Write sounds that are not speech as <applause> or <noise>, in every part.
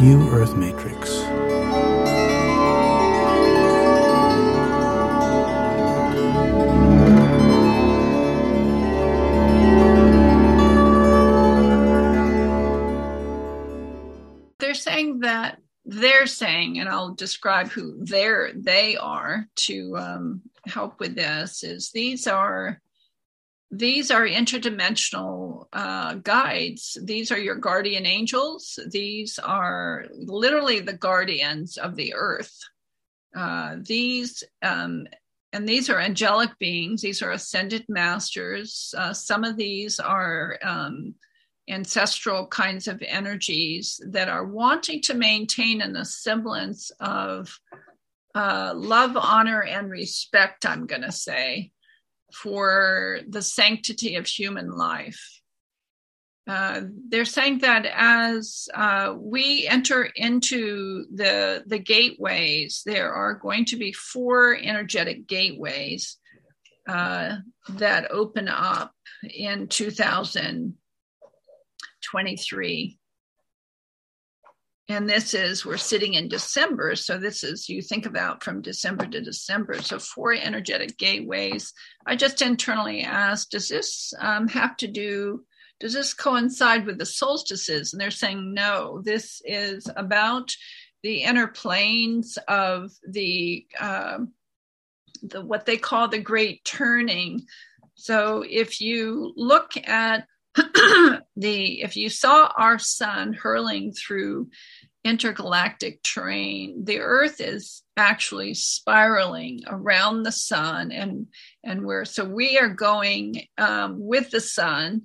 New Earth Matrix. They're saying that they're saying, and I'll describe who they're they are to um, help with this. Is these are these are interdimensional uh, guides. These are your guardian angels. These are literally the guardians of the earth. Uh, these um, and these are angelic beings. These are ascended masters. Uh, some of these are um, ancestral kinds of energies that are wanting to maintain a semblance of uh, love, honor, and respect. I'm going to say for the sanctity of human life. Uh, they're saying that as uh, we enter into the the gateways, there are going to be four energetic gateways uh, that open up in 2023 and this is we're sitting in december so this is you think about from december to december. So four energetic gateways. I just internally asked does this um, have to do does this coincide with the solstices? And they're saying no this is about the inner planes of the uh, the what they call the great turning. So if you look at <clears throat> the if you saw our sun hurling through intergalactic terrain the earth is actually spiraling around the sun and and we're so we are going um, with the sun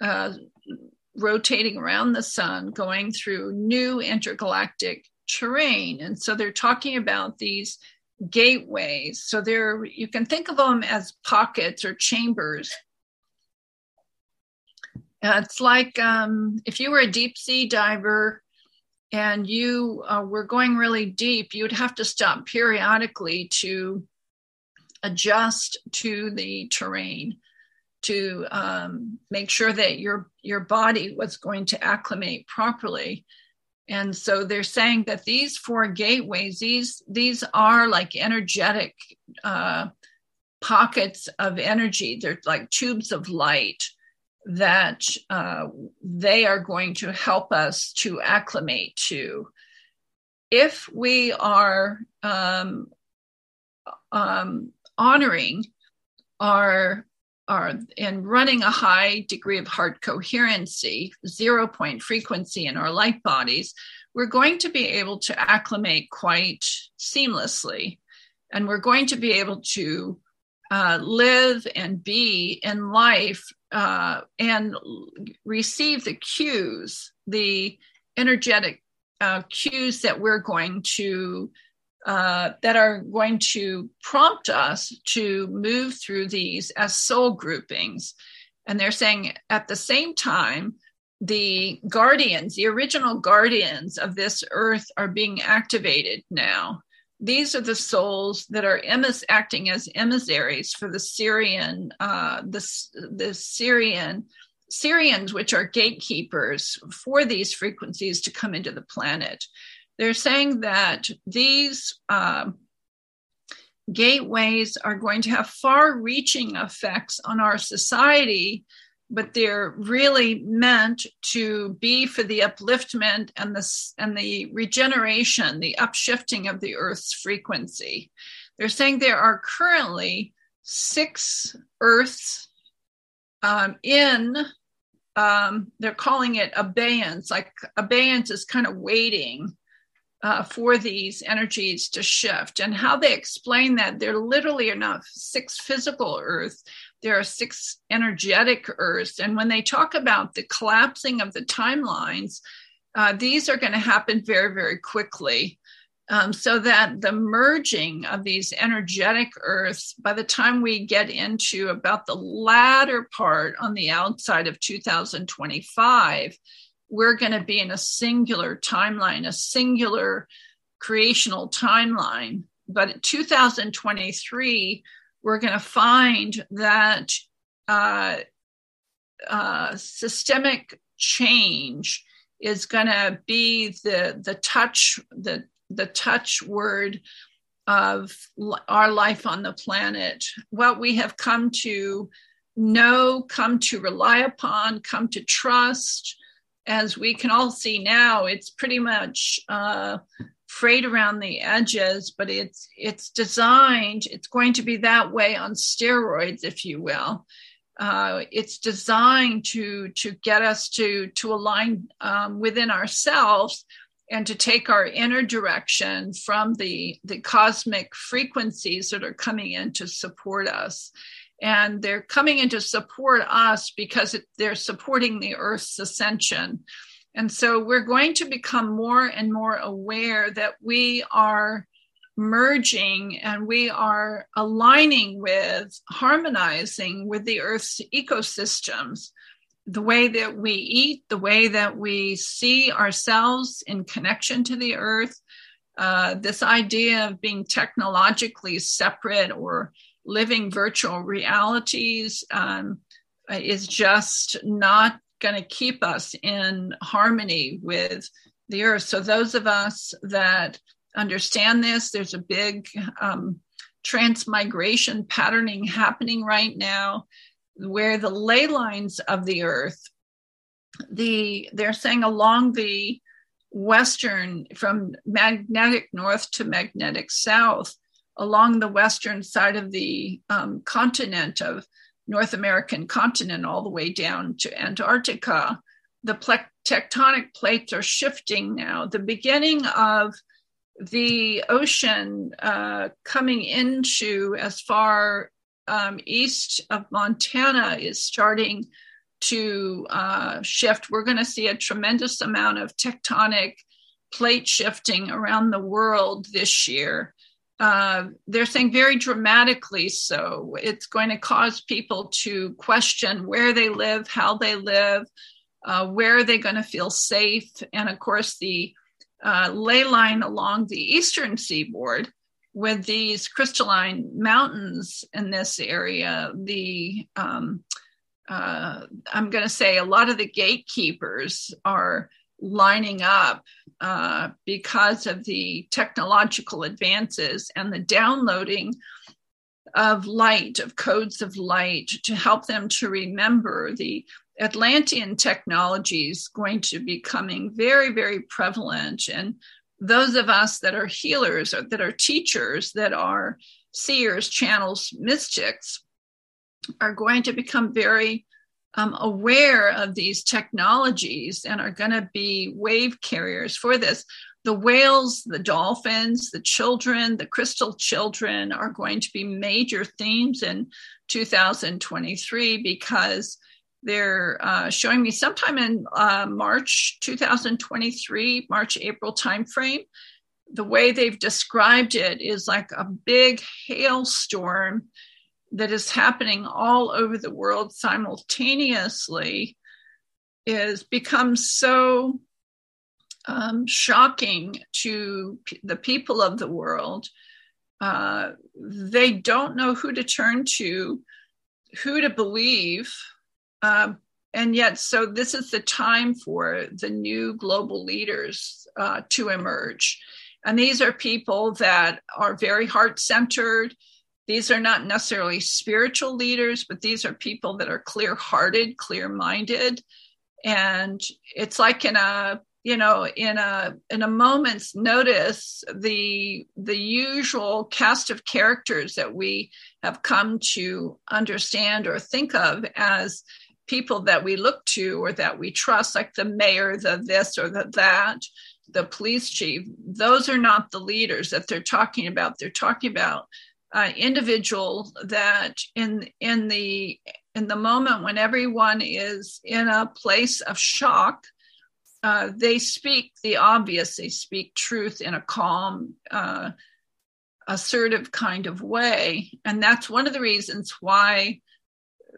uh, rotating around the sun going through new intergalactic terrain. And so they're talking about these gateways. So there you can think of them as pockets or chambers it's like um, if you were a deep sea diver and you uh, were going really deep, you'd have to stop periodically to adjust to the terrain to um, make sure that your your body was going to acclimate properly. And so they're saying that these four gateways these these are like energetic uh, pockets of energy. They're like tubes of light that uh, they are going to help us to acclimate to. If we are um, um, honoring our our and running a high degree of heart coherency, zero point frequency in our light bodies, we're going to be able to acclimate quite seamlessly, and we're going to be able to uh, live and be in life uh, and receive the cues, the energetic uh, cues that we're going to uh, that are going to prompt us to move through these as soul groupings. And they're saying at the same time, the guardians, the original guardians of this earth, are being activated now these are the souls that are emis- acting as emissaries for the Sirian, uh, the, the Sirian Sirians, which are gatekeepers for these frequencies to come into the planet. They're saying that these uh, gateways are going to have far reaching effects on our society but they're really meant to be for the upliftment and the and the regeneration, the upshifting of the Earth's frequency. They're saying there are currently six Earths um, in. Um, they're calling it abeyance. Like abeyance is kind of waiting uh, for these energies to shift. And how they explain that, there literally are not six physical Earths, there are six energetic Earths. And when they talk about the collapsing of the timelines, uh, these are going to happen very, very quickly. Um, so that the merging of these energetic Earths, by the time we get into about the latter part on the outside of 2025, we're going to be in a singular timeline, a singular creational timeline. But 2023, we're going to find that uh, uh, systemic change is going to be the the touch the the touch word of our life on the planet. What we have come to know come to rely upon come to trust as we can all see now it's pretty much uh, frayed around the edges but it's it's designed it's going to be that way on steroids if you will. Uh, it's designed to to get us to to align um, within ourselves and to take our inner direction from the the cosmic frequencies that are coming in to support us. And they're coming in to support us because it, they're supporting the earth's ascension and so we're going to become more and more aware that we are merging and we are aligning with, harmonizing with the Earth's ecosystems. The way that we eat, the way that we see ourselves in connection to the Earth, uh, this idea of being technologically separate or living virtual realities um, is just not going to keep us in harmony with the earth. So, those of us that understand this. There's a big um, transmigration patterning happening right now where the ley lines of the earth the they're saying along the western from magnetic north to magnetic south along the western side of the um, continent of north american continent all the way down to antarctica the ple- tectonic plates are shifting now the beginning of the ocean uh, coming into as far um, east of Montana is starting to uh, shift. We're going to see a tremendous amount of tectonic plate shifting around the world this year. Uh, they're saying very dramatically so. It's going to cause people to question where they live, how they live, uh, where are they going to feel safe. And of course, the uh, ley line along the eastern seaboard with these crystalline mountains in this area. The um, uh, I'm going to say a lot of the gatekeepers are lining up uh, because of the technological advances and the downloading of light, of codes of light to help them to remember the Atlantean technology is going to be coming very, very prevalent. And those of us that are healers or that are teachers, that are seers, channels, mystics, are going to become very um, aware of these technologies and are going to be wave carriers for this. The whales, the dolphins, the children, the crystal children are going to be major themes in 2023 because they're uh, showing me sometime in uh, March 2023, March April timeframe. The way they've described it is like a big hailstorm that is happening all over the world simultaneously is becomes so um, shocking to p- the people of the world. Uh, they don't know who to turn to, who to believe, um, and yet, so this is the time for the new global leaders uh, to emerge. And these are people that are very heart centered. These are not necessarily spiritual leaders, but these are people that are clear hearted, clear minded. And it's like in a you know in a in a moment's notice the the usual cast of characters that we have come to understand or think of as people that we look to or that we trust, like the mayor, the this or the that, the police chief, those are not the leaders that they're talking about. They're talking about uh, individuals that in in the in the moment when everyone is in a place of shock, uh, they speak the obvious. They speak truth in a calm, uh, assertive kind of way, and that's one of the reasons why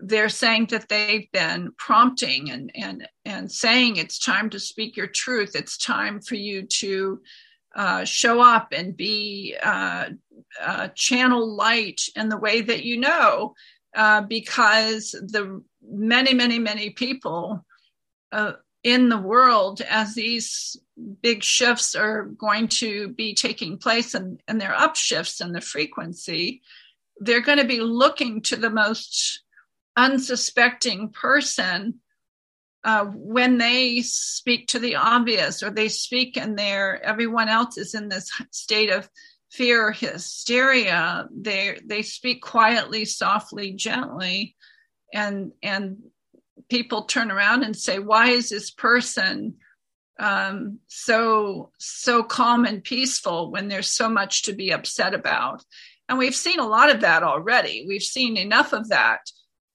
they're saying that they've been prompting and and and saying it's time to speak your truth it's time for you to uh, show up and be uh, uh, channel light in the way that you know uh, because the many many many people uh, in the world as these big shifts are going to be taking place and, and they're upshifts in the frequency, they're going to be looking to the most unsuspecting person uh, when they speak to the obvious or they speak and they're everyone else is in this state of fear or hysteria they they speak quietly softly gently and and people turn around and say why is this person um, so so calm and peaceful when there's so much to be upset about? And we've seen a lot of that already. We've seen enough of that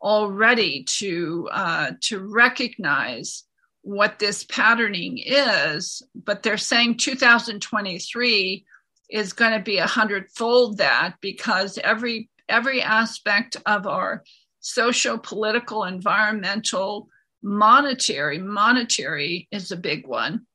already to uh, to recognize what this patterning is but they're saying 2023 is going to be a hundredfold that because every every aspect of our social political environmental monetary monetary is a big one.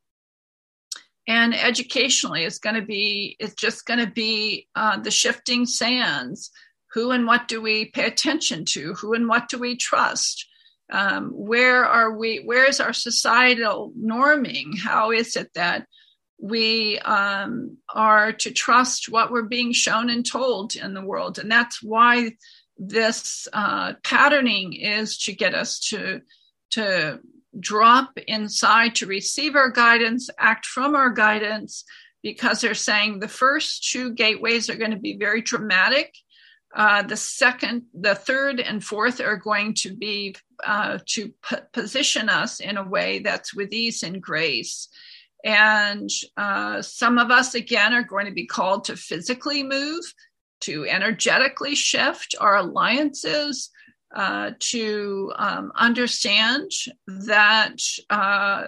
And educationally it's going to be it's just going to be uh, the shifting sands who and what do we pay attention to? Who and what do we trust? Um, where are we where is our societal norming? How is it that we um, are to trust what we're being shown and told in the world? And that's why this uh, patterning is to get us to to drop inside to receive our guidance act from our guidance because they're saying the first two gateways are going to be very dramatic uh, the second, the third, and fourth are going to be uh, to p- position us in a way that's with ease and grace. And uh, some of us, again, are going to be called to physically move, to energetically shift our alliances, uh, to um, understand that uh,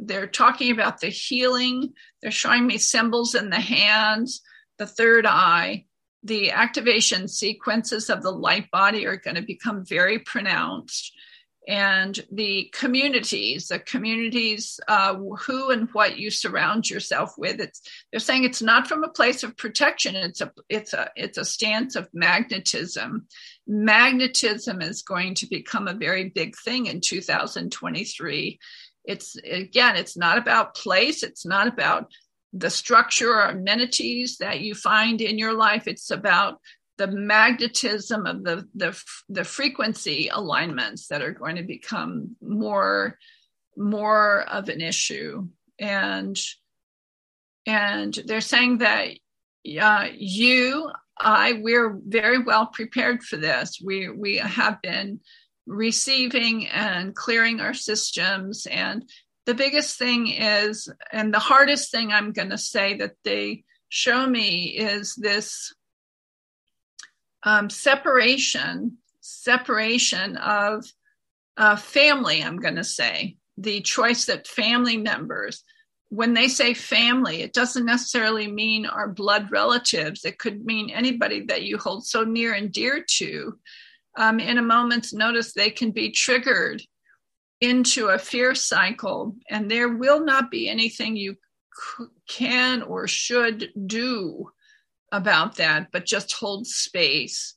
they're talking about the healing. They're showing me symbols in the hands, the third eye the activation sequences of the light body are going to become very pronounced. And the communities, the communities, uh, who and what you surround yourself with, it's they're saying it's not from a place of protection. It's a it's a it's a stance of magnetism. Magnetism is going to become a very big thing in 2023. It's again, it's not about place. It's not about the structure or amenities that you find in your life. It's about the magnetism of the, the, the frequency alignments that are going to become more, more of an issue. And, and they're saying that uh, you, I, we're very well prepared for this. We, we have been receiving and clearing our systems and the biggest thing is, and the hardest thing I'm going to say that they show me is this um, separation, separation of uh, family, I'm going to say, the choice that family members, when they say family, it doesn't necessarily mean our blood relatives. It could mean anybody that you hold so near and dear to. Um, in a moment's notice, they can be triggered into a fear cycle, and there will not be anything you can or should do about that, but just hold space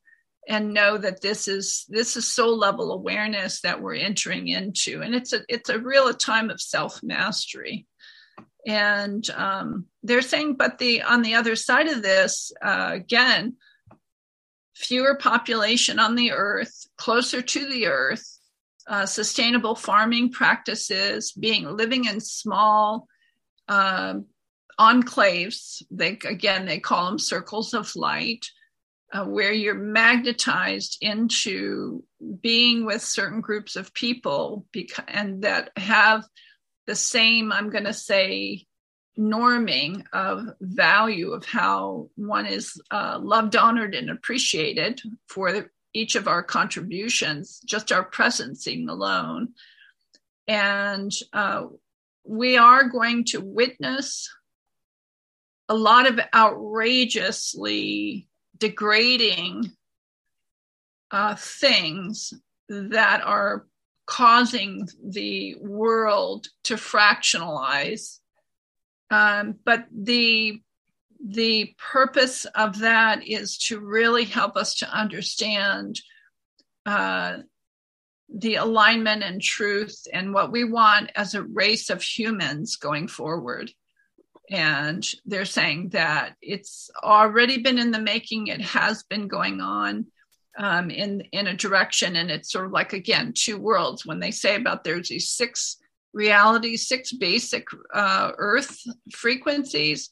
and know that this is this is soul level awareness that we're entering into, and it's a it's a real time of self mastery. And um, they're saying, but the on the other side of this, uh, again, fewer population on the earth, closer to the earth, uh, sustainable farming practices, being living in small uh, enclaves. They again they call them circles of light, uh, where you're magnetized into being with certain groups of people, beca- and that have the same. I'm going to say norming of value of how one is uh, loved, honored, and appreciated for each of our contributions, just our presencing alone. And uh, we are going to witness a lot of outrageously degrading uh, things that are causing the world to fractionalize. Um, but the the purpose of that is to really help us to understand uh, the alignment and truth and what we want as a race of humans going forward. And they're saying that it's already been in the making, it has been going on um, in, in a direction. And it's sort of like, again, two worlds. When they say about there's these six realities, six basic uh, Earth frequencies,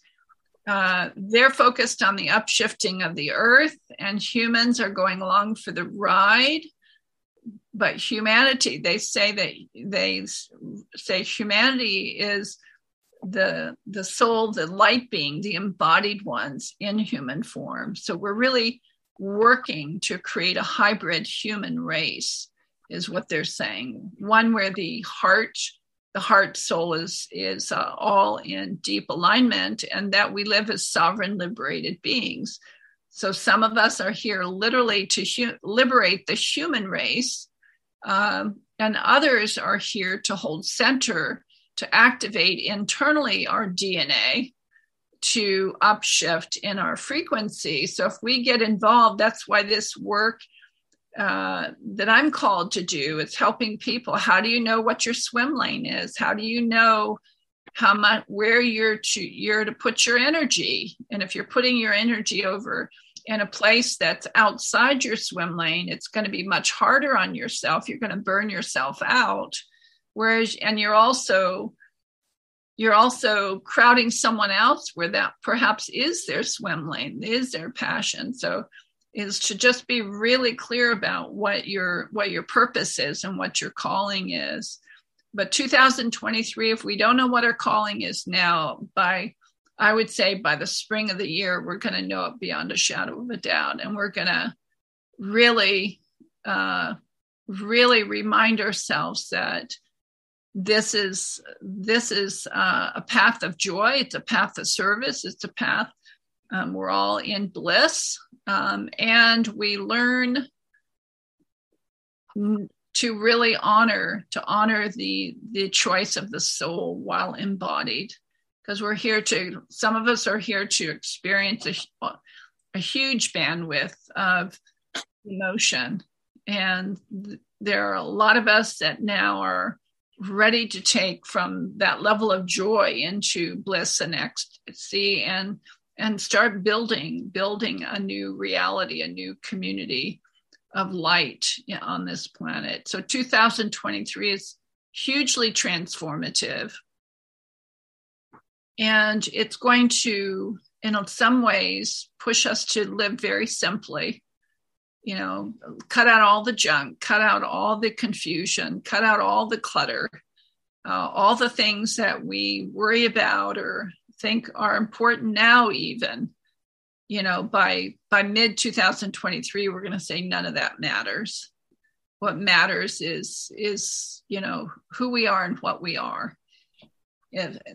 uh, they're focused on the upshifting of the earth, and humans are going along for the ride. But humanity, they say that they say humanity is the the soul, the light being, the embodied ones in human form. So we're really working to create a hybrid human race, is what they're saying. One where the heart the heart soul is is uh, all in deep alignment and that we live as sovereign liberated beings. So some of us are here literally to hu- liberate the human race um, and others are here to hold center to activate internally our dna to upshift in our frequency. So if we get involved that's why this work uh, that I'm called to do. It's helping people. How do you know what your swim lane is? How do you know how much where you're to you're to put your energy? And if you're putting your energy over in a place that's outside your swim lane, it's going to be much harder on yourself. You're going to burn yourself out. Whereas, and you're also you're also crowding someone else where that perhaps is their swim lane, is their passion. So is to just be really clear about what your what your purpose is and what your calling is. But 2023 if we don't know what our calling is now by i would say by the spring of the year we're going to know it beyond a shadow of a doubt. And we're going to really uh, really remind ourselves that this is this is uh, a path of joy. It's a path of service. It's a path um, we're all in bliss um, and we learn to really honor to honor the the choice of the soul while embodied. Because we're here to some of us are here to experience a, a huge bandwidth of emotion. And th- there are a lot of us that now are ready to take from that level of joy into bliss and ecstasy. And and start building building a new reality a new community of light on this planet. So 2023 is hugely transformative. And it's going to in some ways push us to live very simply you know cut out all the junk cut out all the confusion cut out all the clutter uh, all the things that we worry about or think are important now even. You know by by mid 2023 we're going to say none of that matters. What matters is is you know who we are and what we are.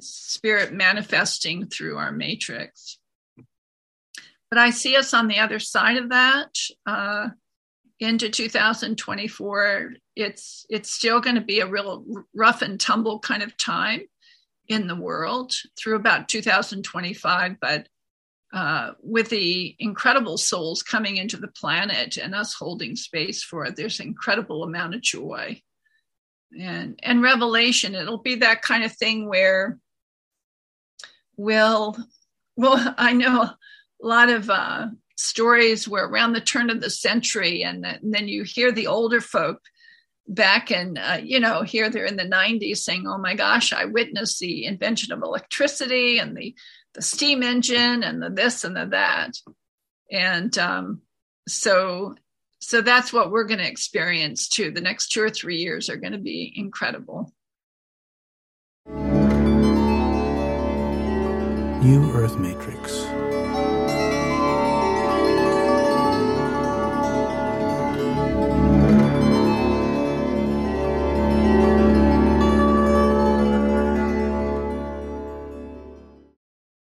Spirit manifesting through our matrix. But i see us on the other side of that uh, into 2024 it's it's still going to be a real rough and tumble kind of time in the world through about 2025. But uh, with the incredible souls coming into the planet and us holding space for it, there's incredible amount of joy and and revelation. It'll be that kind of thing where we'll well, I know a lot of uh, stories where around the turn of the century, and, and then you hear the older folk back in uh, you know here they're in the 90s saying oh my gosh i witnessed the invention of electricity and the the steam engine and the this and the that. And um, so so that's what we're going to experience too. The next two or three years are going to be incredible. New earth matrix